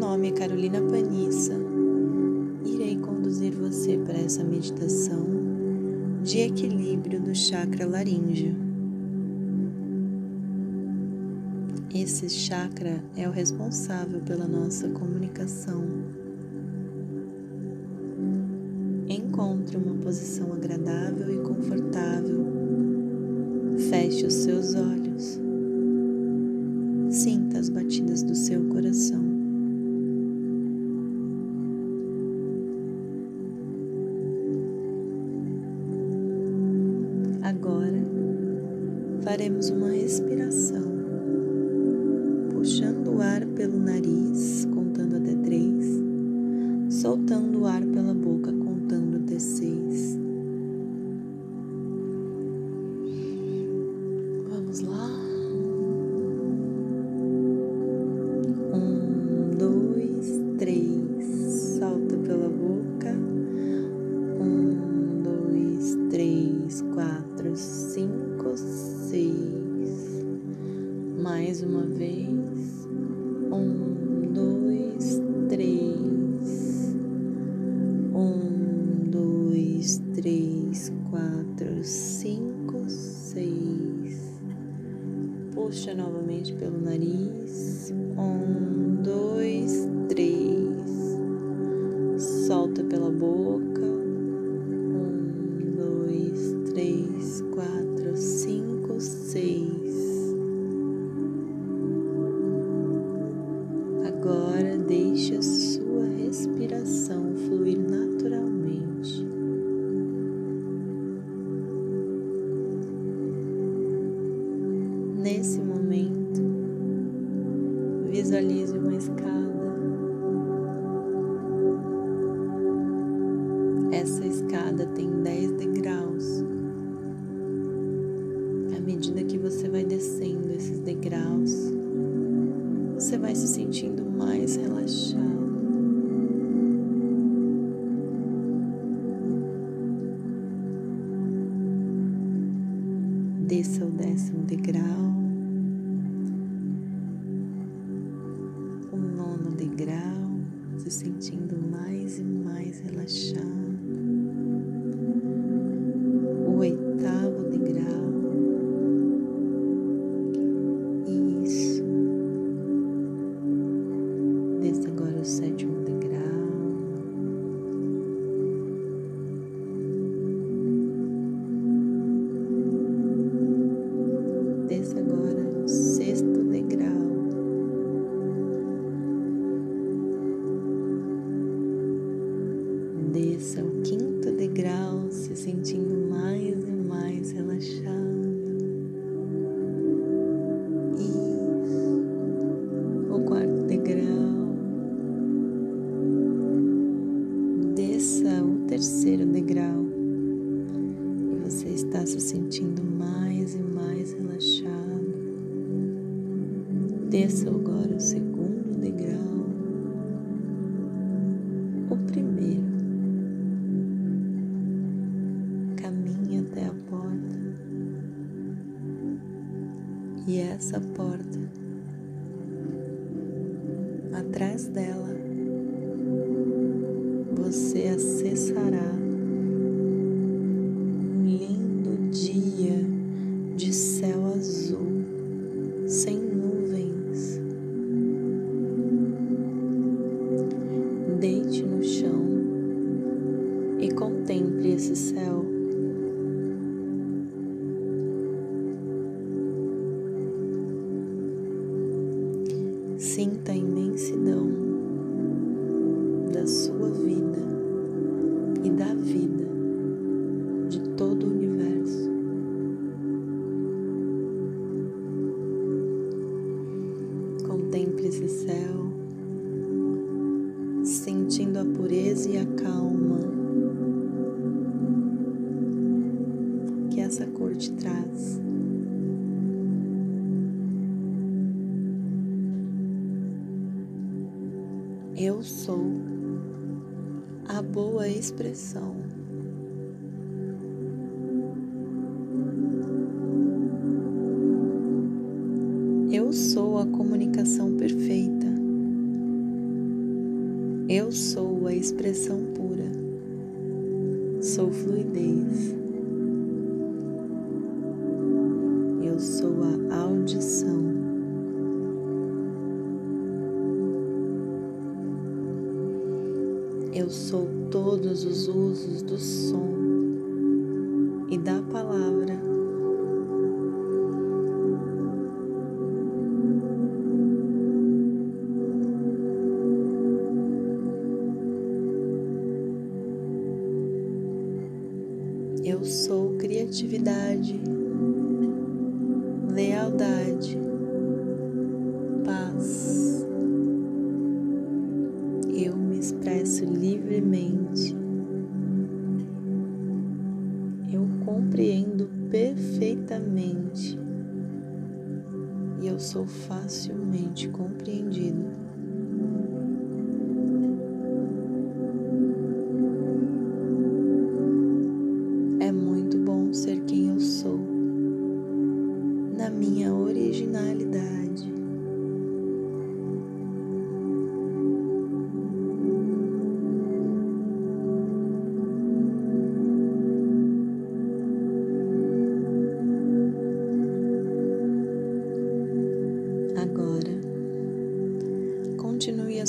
nome é Carolina Panissa. Irei conduzir você para essa meditação de equilíbrio do chakra laríngeo. Esse chakra é o responsável pela nossa comunicação. Encontre uma posição agradável e confortável. Feche os seus olhos. Sinta as batidas do seu coração. Agora faremos uma respiração, puxando o ar pelo nariz, contando até três, soltando o ar pela boca, contando até seis. Quatro, cinco, seis. Puxa novamente pelo nariz. Um, dois, três. Solta pela boca. Um, dois, três, quatro, cinco, seis. Agora deixe a sua respiração escada tem 10 degraus. À medida que você vai descendo esses degraus, você vai se sentindo mais relaxado. Desça o décimo degrau, o nono degrau, se sentindo mais e mais relaxado. Sétimo essa porta, atrás dela, você acessará um lindo dia Sinta a imensidão da sua vida e da vida de todo o universo. Contemple esse céu, sentindo a pureza e a calma que essa cor te traz. Eu sou a boa expressão. Eu sou a comunicação perfeita. Eu sou a expressão pura, sou fluidez. Eu sou a audição. Eu sou todos os usos do som e da palavra. Eu sou criatividade, lealdade,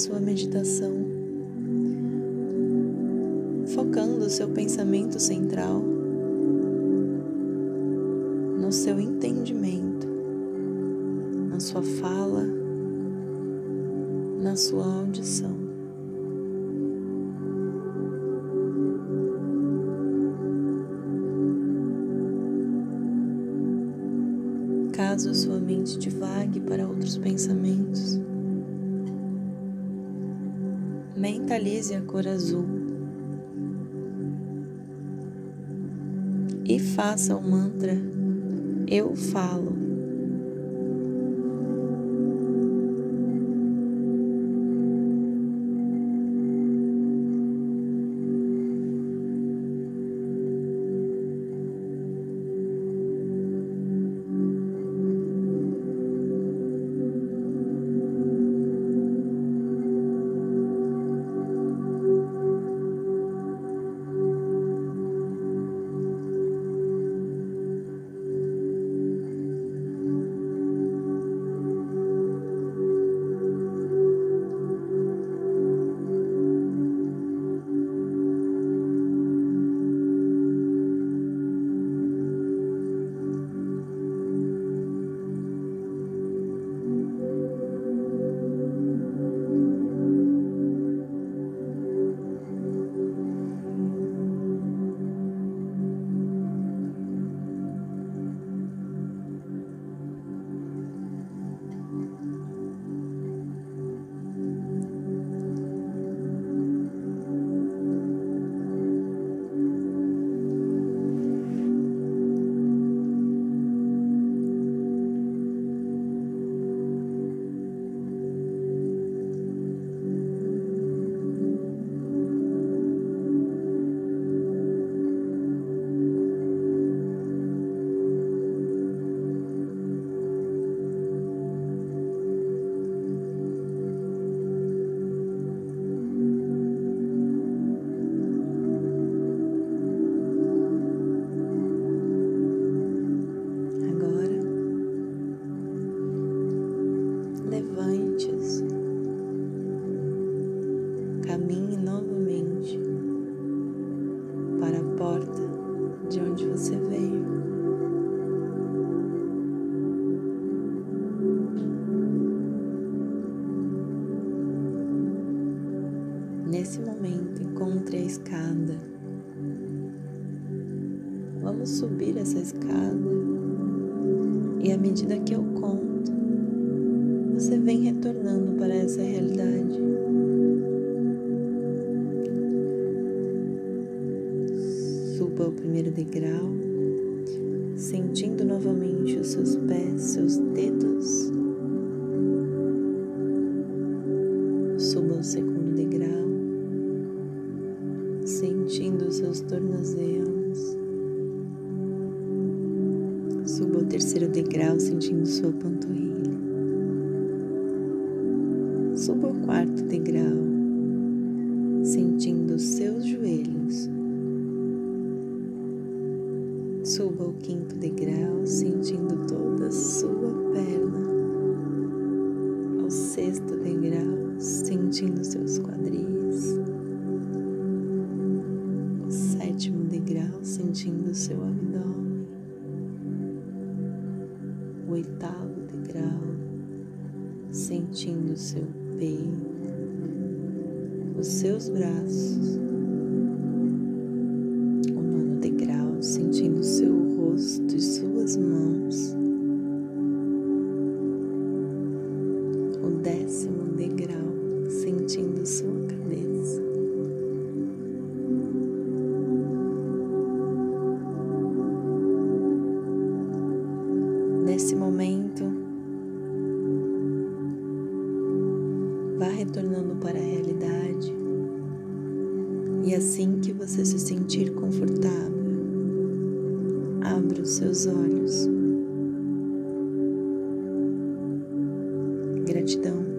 sua meditação, focando o seu pensamento central no seu entendimento, na sua fala, na sua audição. Caso sua mente divague para outros pensamentos, mentalize a cor azul e faça o mantra Eu falo. Nesse momento, encontre a escada. Vamos subir essa escada e à medida que eu conto, você vem retornando para essa realidade. Suba o primeiro degrau, sentindo novamente os seus pés, seus dedos. Seus tornozelos. Suba o terceiro degrau, sentindo sua panturrilha. Suba o quarto degrau, sentindo seus joelhos. Suba o quinto degrau, sentindo toda sua perna. Ao sexto degrau, sentindo seus quadris. Sentindo seu abdômen. O oitavo degrau, sentindo seu peito os seus braços, vá retornando para a realidade e assim que você se sentir confortável, abra os seus olhos. Gratidão.